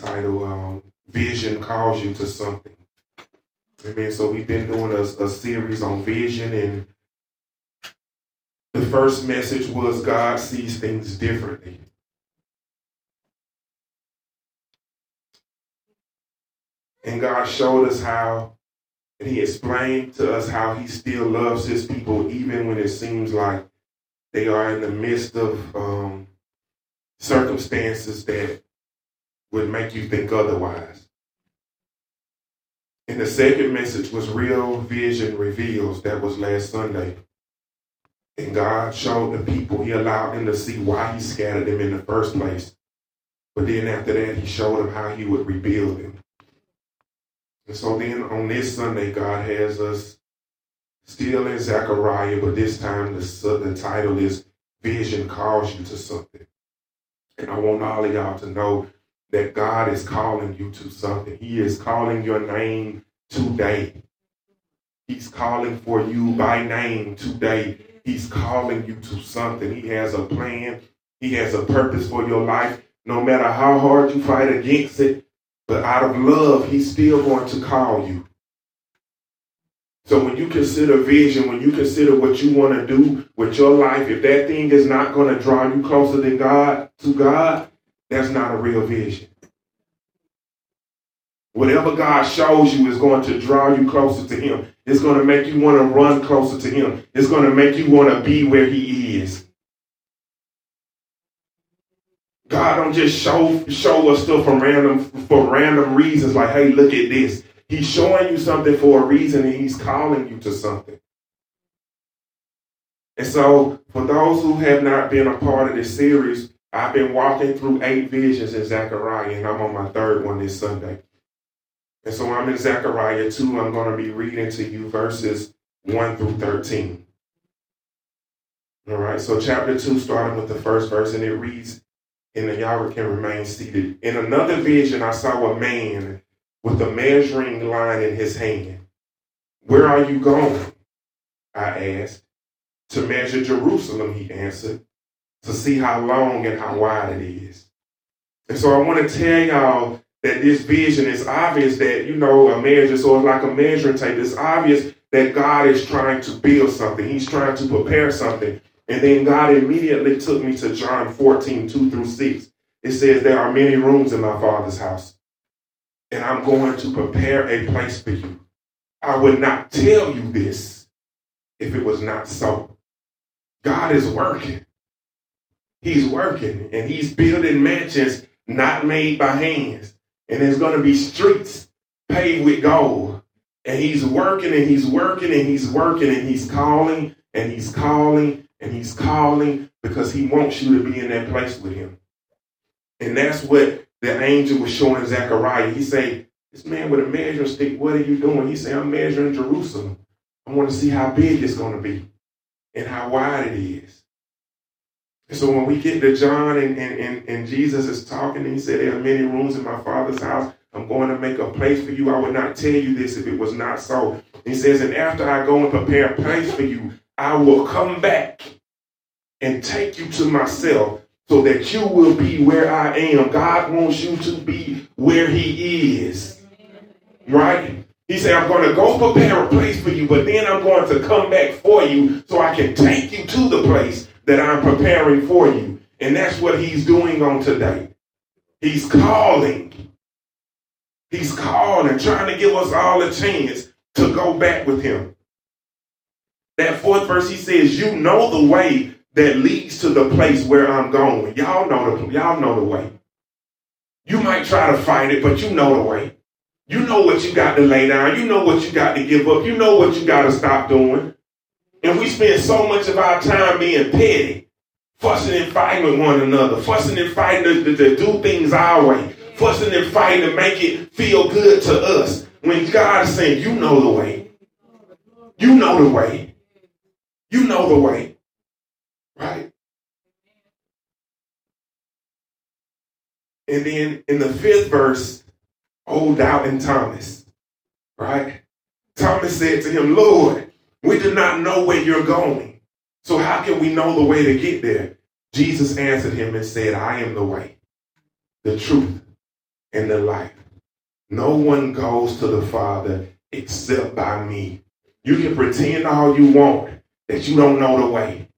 title um, Vision Calls You to Something. Amen. So we've been doing a, a series on vision, and the first message was God sees things differently. And God showed us how, and He explained to us how He still loves His people, even when it seems like they are in the midst of um, circumstances that would make you think otherwise. And the second message was Real Vision Reveals. That was last Sunday. And God showed the people, He allowed them to see why He scattered them in the first place. But then after that, He showed them how He would rebuild them. And so then on this Sunday, God has us still in Zechariah, but this time the, the title is Vision Calls You to Something. And I want all of y'all to know that God is calling you to something. He is calling your name today. He's calling for you by name today. He's calling you to something. He has a plan. He has a purpose for your life. No matter how hard you fight against it, but out of love, he's still going to call you. So when you consider vision, when you consider what you want to do with your life, if that thing is not going to draw you closer than God to God, that's not a real vision. Whatever God shows you is going to draw you closer to Him. It's going to make you want to run closer to Him. It's going to make you want to be where He is. God don't just show show us stuff for random for random reasons. Like, hey, look at this. He's showing you something for a reason, and He's calling you to something. And so, for those who have not been a part of this series, I've been walking through eight visions in Zechariah, and I'm on my third one this Sunday. And so I'm in Zechariah 2. I'm going to be reading to you verses 1 through 13. All right, so chapter 2, starting with the first verse, and it reads, and y'all can remain seated. In another vision, I saw a man with a measuring line in his hand. Where are you going? I asked. To measure Jerusalem, he answered, to see how long and how wide it is. And so I want to tell y'all that this vision is obvious that, you know, a measure, so it's like a measuring tape. It's obvious that God is trying to build something. He's trying to prepare something. And then God immediately took me to John 14, 2 through 6. It says, There are many rooms in my Father's house, and I'm going to prepare a place for you. I would not tell you this if it was not so. God is working. He's working, and He's building mansions not made by hands. And there's going to be streets paved with gold. And He's working, and He's working, and He's working, and He's calling, and He's calling, and he's calling because he wants you to be in that place with him. And that's what the angel was showing Zechariah. He said, This man with a measuring stick, what are you doing? He said, I'm measuring Jerusalem. I want to see how big it's going to be and how wide it is. And so when we get to John and, and, and, and Jesus is talking, and he said, There are many rooms in my father's house. I'm going to make a place for you. I would not tell you this if it was not so. He says, And after I go and prepare a place for you, I will come back and take you to myself so that you will be where I am. God wants you to be where He is. Right? He said, I'm going to go prepare a place for you, but then I'm going to come back for you so I can take you to the place that I'm preparing for you. And that's what He's doing on today. He's calling. He's calling, trying to give us all a chance to go back with Him. That fourth verse, he says, You know the way that leads to the place where I'm going. Y'all know the y'all know the way. You might try to fight it, but you know the way. You know what you got to lay down. You know what you got to give up. You know what you got to stop doing. And we spend so much of our time being petty, fussing and fighting with one another, fussing and fighting to, to, do things our way, fussing and fighting to make it feel good to us. When God is saying, You know the way. You know the way. You know the way, right? And then in the fifth verse, old Doubting Thomas, right? Thomas said to him, Lord, we do not know where you're going. So how can we know the way to get there? Jesus answered him and said, I am the way, the truth, and the life. No one goes to the Father except by me. You can pretend all you want that you don't know the way.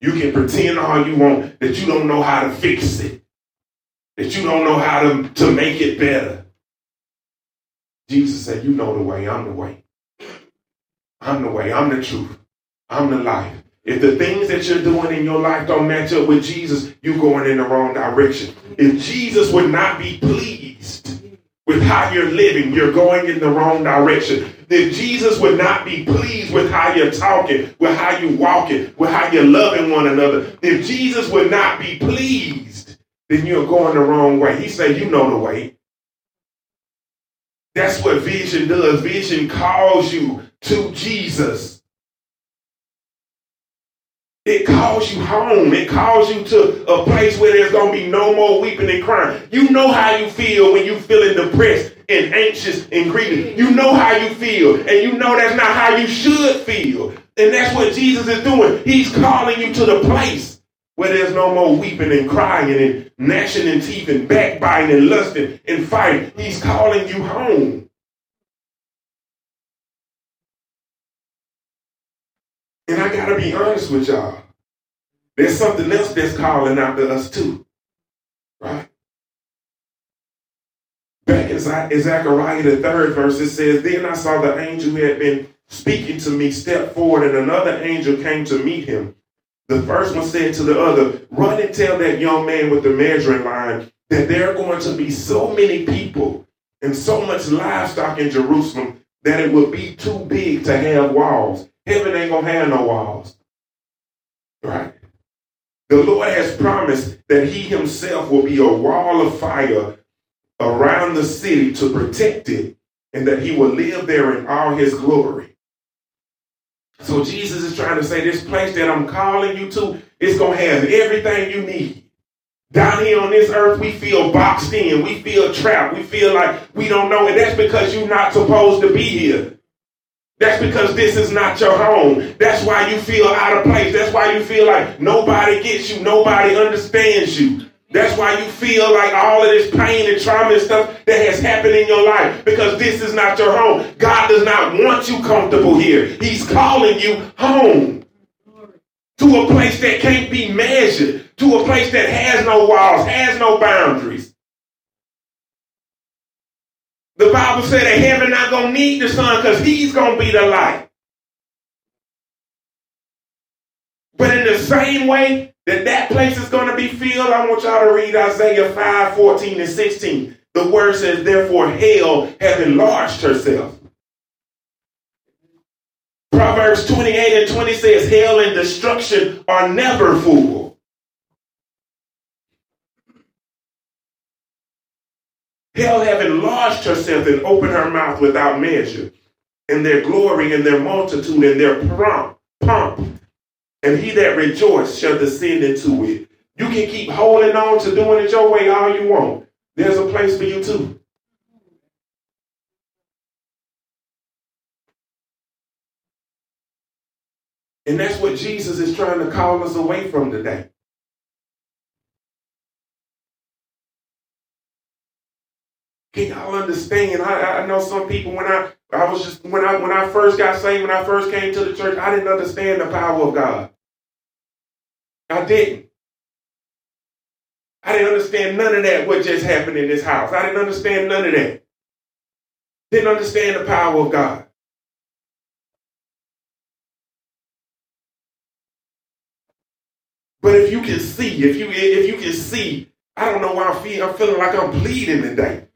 You can pretend all you want that you don't know how to fix it, that you don't know how to, to make it better. Jesus said, You know the way, I'm the way. I'm the way, I'm the truth, I'm the life. If the things that you're doing in your life don't match up with Jesus, you're going in the wrong direction. If Jesus would not be pleased with how you're living, you're going in the wrong direction. If Jesus would not be pleased with how you're talking, with how you're walking, with how you're loving one another, if Jesus would not be pleased, then you're going the wrong way. He said, You know the way. That's what vision does. Vision calls you to Jesus. It calls you home. It calls you to a place where there's going to be no more weeping and crying. You know how you feel when you're feeling depressed and anxious and greedy. You know how you feel, and you know that's not how you should feel. And that's what Jesus is doing. He's calling you to the place where there's no more weeping and crying and gnashing and teeth and backbiting and lusting and fighting. He's calling you home. And I got to be honest with y'all. There's something else that's calling out to us too. Right? Back in Zechariah, the third verse, it says, Then I saw the angel who had been speaking to me step forward, and another angel came to meet him. The first one said to the other, Run and tell that young man with the measuring line that there are going to be so many people and so much livestock in Jerusalem that it will be too big to have walls. Heaven ain't going to have no walls. Right? The Lord has promised that He Himself will be a wall of fire around the city to protect it, and that he will live there in all his glory. So Jesus is trying to say this place that I'm calling you to is going to have everything you need. Down here on this earth, we feel boxed in. We feel trapped. We feel like we don't know. And that's because you're not supposed to be here. That's because this is not your home. That's why you feel out of place. That's why you feel like nobody gets you. Nobody understands you. That's why you feel like all of this pain and trauma and stuff that has happened in your life because this is not your home. God does not want you comfortable here. He's calling you home to a place that can't be measured, to a place that has no walls, has no boundaries. The Bible said that heaven not to need the sun because he's to be the light. But in the same way, that that place is to be filled. I want y'all to read Isaiah 5, 14 and 16. The word says, therefore hell hath enlarged herself. Proverbs 28 and 20 says, hell and destruction are never full. Hell have enlarged herself and opened her mouth without measure, and their glory and their multitude and their pomp, pomp and he that rejoices shall descend into it. You can keep holding on to doing it your way all you want. There's a place for you too. And that's what Jesus is trying to call us away from today. Can y'all understand? I, I know some people when I I was just when I when I first got saved, when I first came to the church, I didn't understand the power of God. I didn't. I didn't understand none of that what just happened in this house. I didn't understand none of that. Didn't understand the power of God. But if you can see, if you if you can see, I don't know why I'm feeling I'm feeling like I'm bleeding today.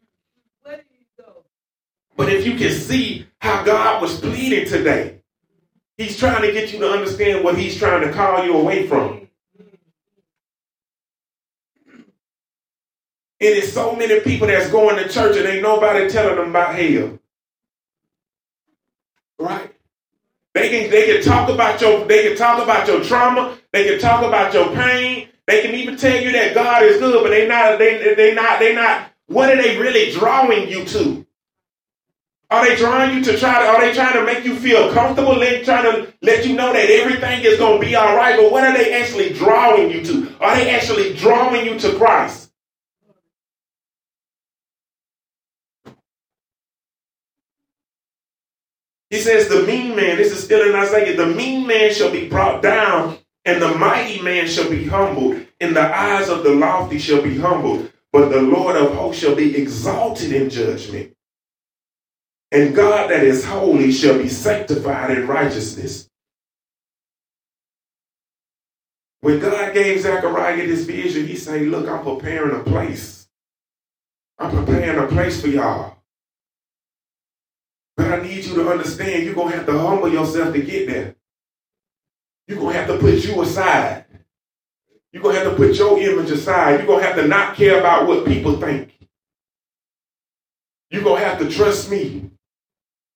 But if you can see how God was pleading today, He's trying to get you to understand what He's trying to call you away from. And it's so many people that's going to church and ain't nobody telling them about hell. Right? They can they can talk about your they can talk about your trauma, they can talk about your pain, they can even tell you that God is good, but they not they they not they not what are they really drawing you to? Are they trying you to try to, are they trying to make you feel comfortable, let, trying to let you know that everything is going to be all right? But what are they actually drawing you to? Are they actually drawing you to Christ? He says, the mean man, this is still in Isaiah, the mean man shall be brought down, and the mighty man shall be humbled, and the eyes of the lofty shall be humbled, but the Lord of hosts shall be exalted in judgment. And God that is holy shall be sanctified in righteousness. When God gave Zechariah this vision, he said, Look, I'm preparing a place. I'm preparing a place for y'all. But I need you to understand you're going to have to humble yourself to get there. You're going to have to put you aside. You're going to have to put your image aside. You're going to have to not care about what people think. You're going to have to trust me.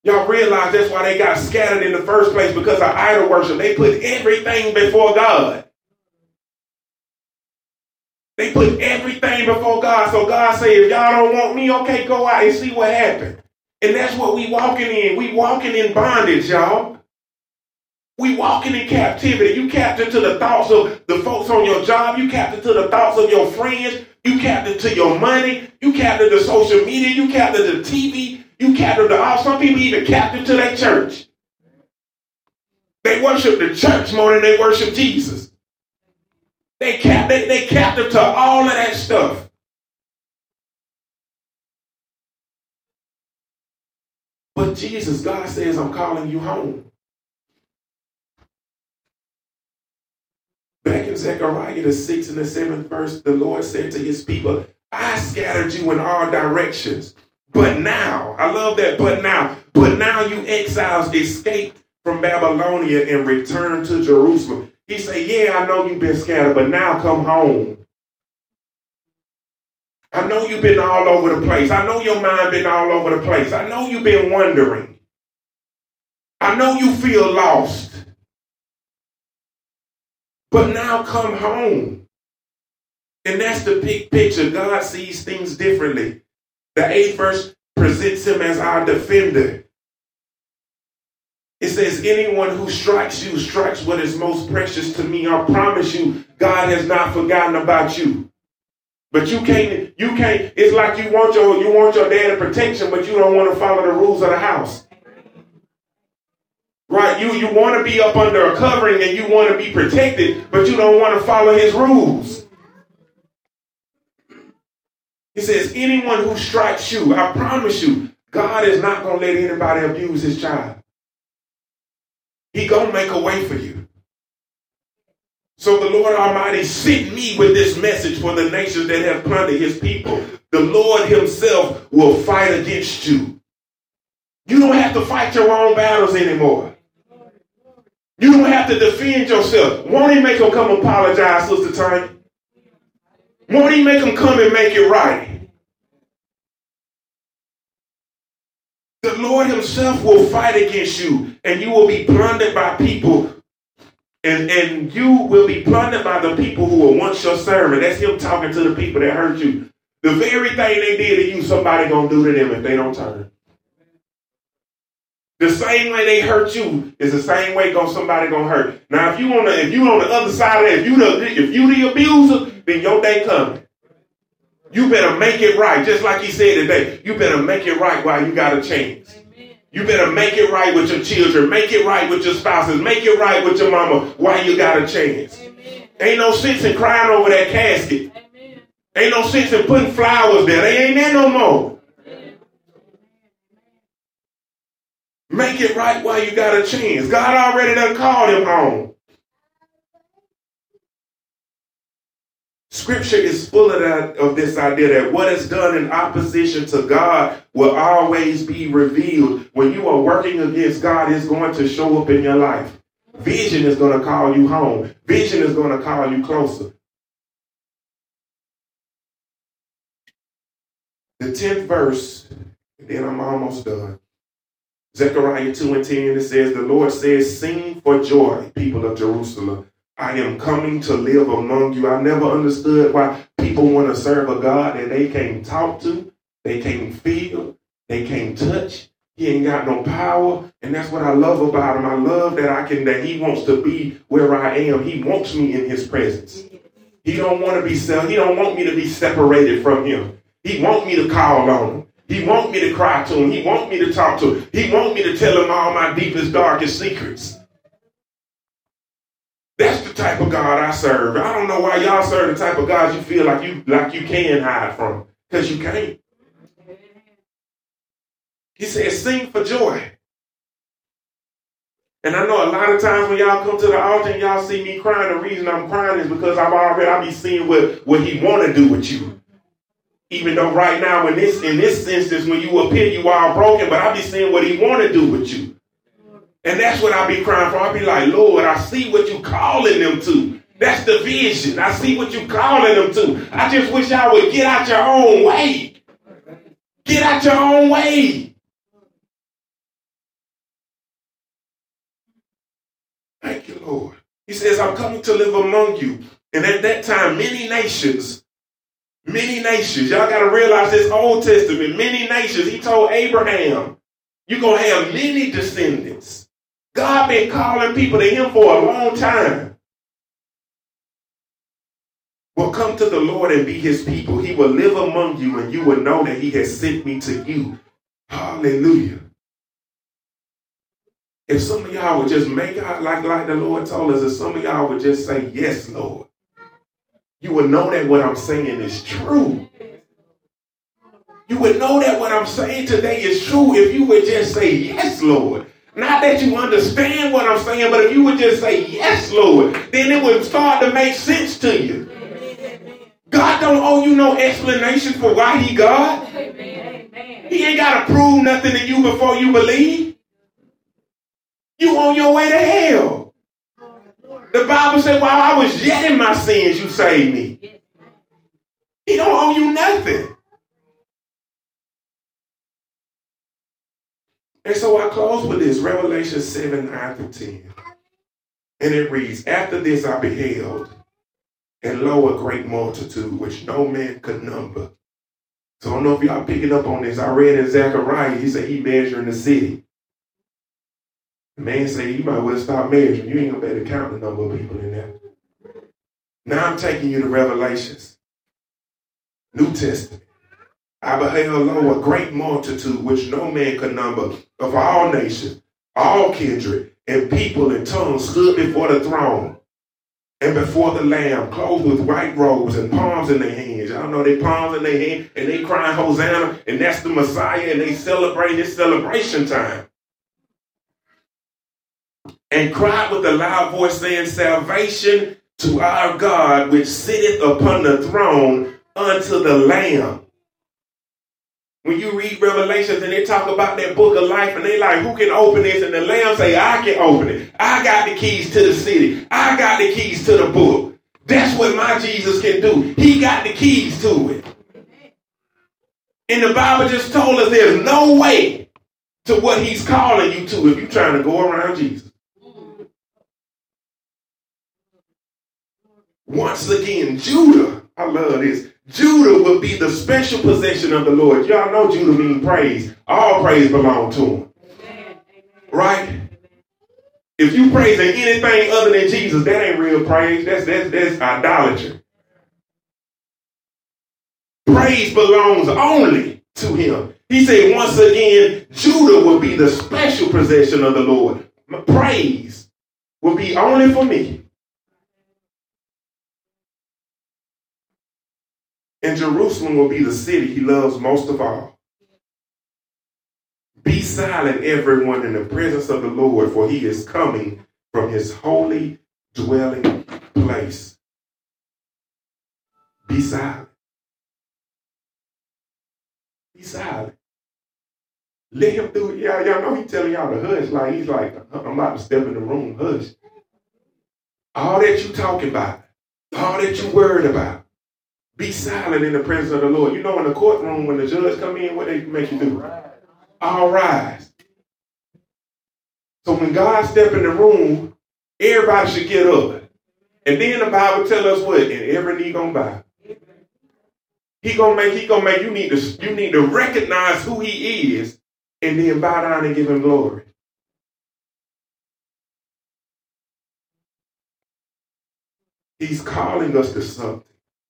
Y'all realize that's why they got scattered in the first place because of idol worship. They put everything before God. They put everything before God. So God said, if y'all don't want me, okay, go out and see what happened. And that's what we walking in. We walking in bondage, y'all. We walking in captivity. You captive to the thoughts of the folks on your job. You captive to the thoughts of your friends. You captive to your money. You captive to social media. You captive to TV. You captive to all. Some people even captive to their church. They worship the church more than they worship Jesus. They cap they, they captive to all of that stuff. But Jesus, God says, I'm calling you home. Back in Zechariah, the sixth and the seventh verse, the Lord said to his people, I scattered you in all directions. But now, I love that, but now, but now you exiles escape from Babylonia and return to Jerusalem. He said, Yeah, I know you've been scattered, but now come home. I know you've been all over the place. I know your mind been all over the place. I know you've been wondering. I know you feel lost. But now come home. And that's the big picture. God sees things differently. The eighth verse presents him as our defender. It says, anyone who strikes you strikes what is most precious to me. I promise you, God has not forgotten about you. But you can't, you can't, it's like you want your you want your daddy protection, but you don't want to follow the rules of the house. Right? You you want to be up under a covering and you want to be protected, but you don't want to follow his rules. He says, anyone who strikes you, I promise you, God is not going to let anybody abuse his child. He going to make a way for you. So the Lord Almighty sent me with this message for the nations that have plundered his people. The Lord himself will fight against you. You don't have to fight your own battles anymore. You don't have to defend yourself. Won't he make them come apologize, Sister Tanya? Won't he make them come and make it right? The Lord himself will fight against you, and you will be plundered by people and, and you will be plundered by the people who were once your servant. That's him talking to the people that hurt you. The very thing they did to you, somebody gonna do to them if they don't turn. The same way they hurt you is the same way gonna somebody gonna hurt. Now, if you on the if you on the other side of that, if you the if you the abuser, then your day coming. You better make it right, just like he said today. You better make it right while you got a chance. You better make it right with your children. Make it right with your spouses. Make it right with your mama while you got a chance. Amen. Ain't no sense in crying over that casket. Amen. Ain't no sense in putting flowers there. They ain't there no more. Make it right while you got a chance. God already done called him home. Scripture is full of that of this idea that what is done in opposition to God will always be revealed. When you are working against God, it's going to show up in your life. Vision is going to call you home. Vision is going to call you closer. The 10th verse, and then I'm almost done. Zechariah 2 and 10, it says, The Lord says, Sing for joy, people of Jerusalem. I am coming to live among you. I never understood why people want to serve a God that they can't talk to, they can't feel, they can't touch. He ain't got no power. And that's what I love about him. I love that I can that he wants to be where I am. He wants me in his presence. He don't want to be he don't want me to be separated from him. He want me to call on him. He want me to cry to him. He want me to talk to him. He want me to tell him all my deepest, darkest secrets. That's the type of God I serve. I don't know why y'all serve the type of God you feel like you like you can hide from. Because you can't. He says, sing for joy. And I know a lot of times when y'all come to the altar and y'all see me crying, the reason I'm crying is because I've already I be seeing what, what he want to do with you. Even though right now in this in this instance when you appear you are broken, but I be seeing what he want to do with you. And that's what I be crying for. I be like, Lord, I see what you calling them to. That's the vision. I see what you calling them to. I just wish I would get out your own way. Get out your own way. Thank you, Lord. He says, I'm coming to live among you. And at that time, many nations, many nations, y'all got to realize this Old Testament, many nations. He told Abraham, you're going to have many descendants. God been calling people to him for a long time. Will come to the Lord and be his people. He will live among you and you will know that he has sent me to you. Hallelujah. If some of y'all would just make out like, like the Lord told us, if some of y'all would just say, Yes, Lord, you would know that what I'm saying is true. You would know that what I'm saying today is true if you would just say, Yes, Lord. Not that you understand what I'm saying, but if you would just say, Yes, Lord, then it would start to make sense to you. God don't owe you no explanation for why he God. He ain't got to prove nothing to you before you believe. You on your way to hell. The Bible said, while I was yet in my sins, you saved me. He don't owe you nothing. And so I close with this Revelation 7 9 through 10. And it reads, After this I beheld, and lo, a great multitude, which no man could number. So I don't know if y'all picking up on this. I read in Zechariah, he said he measuring the city. Man say You might well stop measuring. You ain't gonna be able to count the number of people in there. Now I'm taking you to Revelations, New Testament. I beheld, lo, a great multitude which no man could number of all nations, all kindred, and people and tongues stood before the throne and before the Lamb, clothed with white robes and palms in their hands. Y'all know they palms in their hands and they crying Hosanna, and that's the Messiah, and they celebrate this celebration time and cried with a loud voice, saying, Salvation to our God, which sitteth upon the throne unto the Lamb. When you read Revelations and they talk about that book of life and they like, who can open this? And the Lamb say, I can open it. I got the keys to the city. I got the keys to the book. That's what my Jesus can do. He got the keys to it. And the Bible just told us there's no way to what he's calling you to if you're trying to go around Jesus. Once again, Judah, I love this. Judah will be the special possession of the Lord. Y'all know Judah means praise. All praise belong to him. Right? If you praising anything other than Jesus, that ain't real praise. That's that's that's idolatry. Praise belongs only to him. He said once again, Judah will be the special possession of the Lord. Praise will be only for me. And Jerusalem will be the city he loves most of all. Be silent, everyone, in the presence of the Lord, for he is coming from his holy dwelling place. Be silent. Be silent. Let him do it. Y'all, y'all know he's telling y'all to hush. Like he's like, uh-uh, I'm about to step in the room. Hush. All that you talking about, all that you worried about, be silent in the presence of the Lord. You know, in the courtroom, when the judge come in, what they make you do? All rise. So when God step in the room, everybody should get up. And then the Bible tell us what? And every knee gonna bow. He gonna make, he gonna make, you need to, you need to recognize who he is and then bow down and give him glory. He's calling us to something,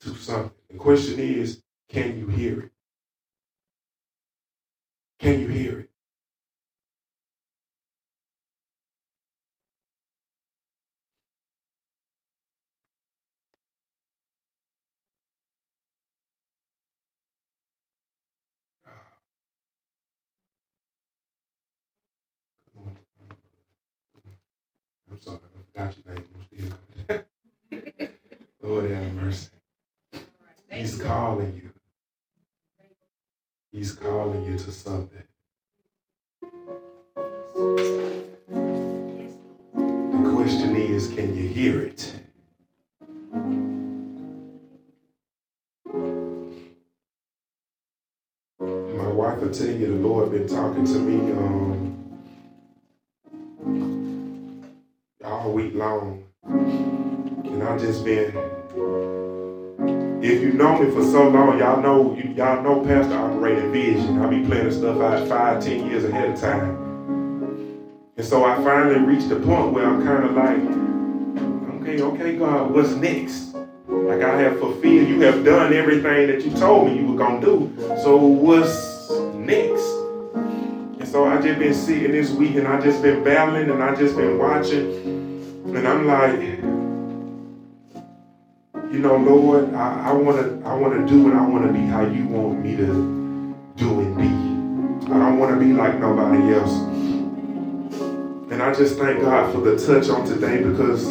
to something. The question is, can you hear it? Can you hear it? Ah. I'm sorry, I forgot your name. Lord have mercy. He's calling you. He's calling you to something. The question is, can you hear it? My wife will tell you the Lord been talking to me um, all week long. And I've just been if you know me for so long, y'all know y'all know Pastor operating vision. I be planning stuff out five, ten years ahead of time. And so I finally reached the point where I'm kind of like, okay, okay, God, what's next? Like I have fulfilled, you have done everything that you told me you were gonna do. So what's next? And so I just been sitting this week and I just been battling and I just been watching. And I'm like, you know, Lord, I, I wanna I wanna do what I wanna be how you want me to do and be. I don't wanna be like nobody else. And I just thank God for the touch on today because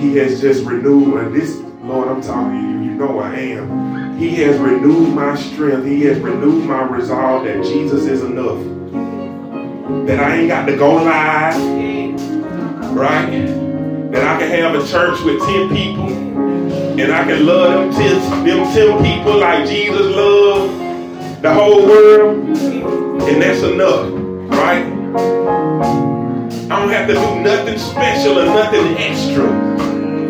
He has just renewed and this Lord, I'm talking to you, you know I am. He has renewed my strength. He has renewed my resolve that Jesus is enough. That I ain't got to go live. Right? That I can have a church with 10 people and I can love them ten, them ten people like Jesus loved the whole world. And that's enough, right? I don't have to do nothing special or nothing extra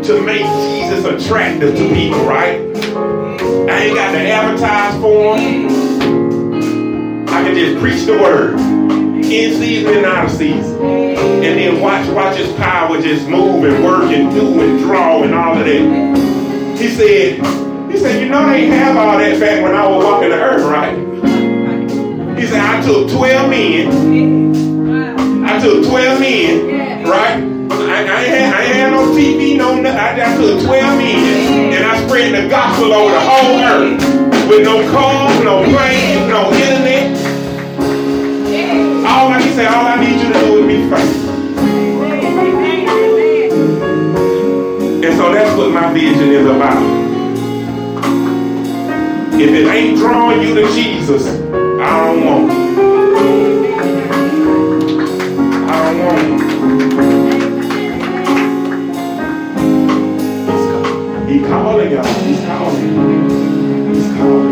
to make Jesus attractive to people, right? I ain't got to advertise for him. I can just preach the word in season and out of season. And then watch watch his power just move and work and do and draw and all of that. He said, he said, you know they have all that back when I was walking the earth, right? He said, I took 12 men. I took 12 men, right? I, I, ain't had, I ain't had no TV, no nothing. I, I took 12 men and I spread the gospel over the whole earth with no cars, no planes, no internet. All I, he said, all I need you to do is be first. Vision is about. If it ain't drawing you to Jesus, I don't want it. I don't want it. He's calling y'all. He's calling. He's calling.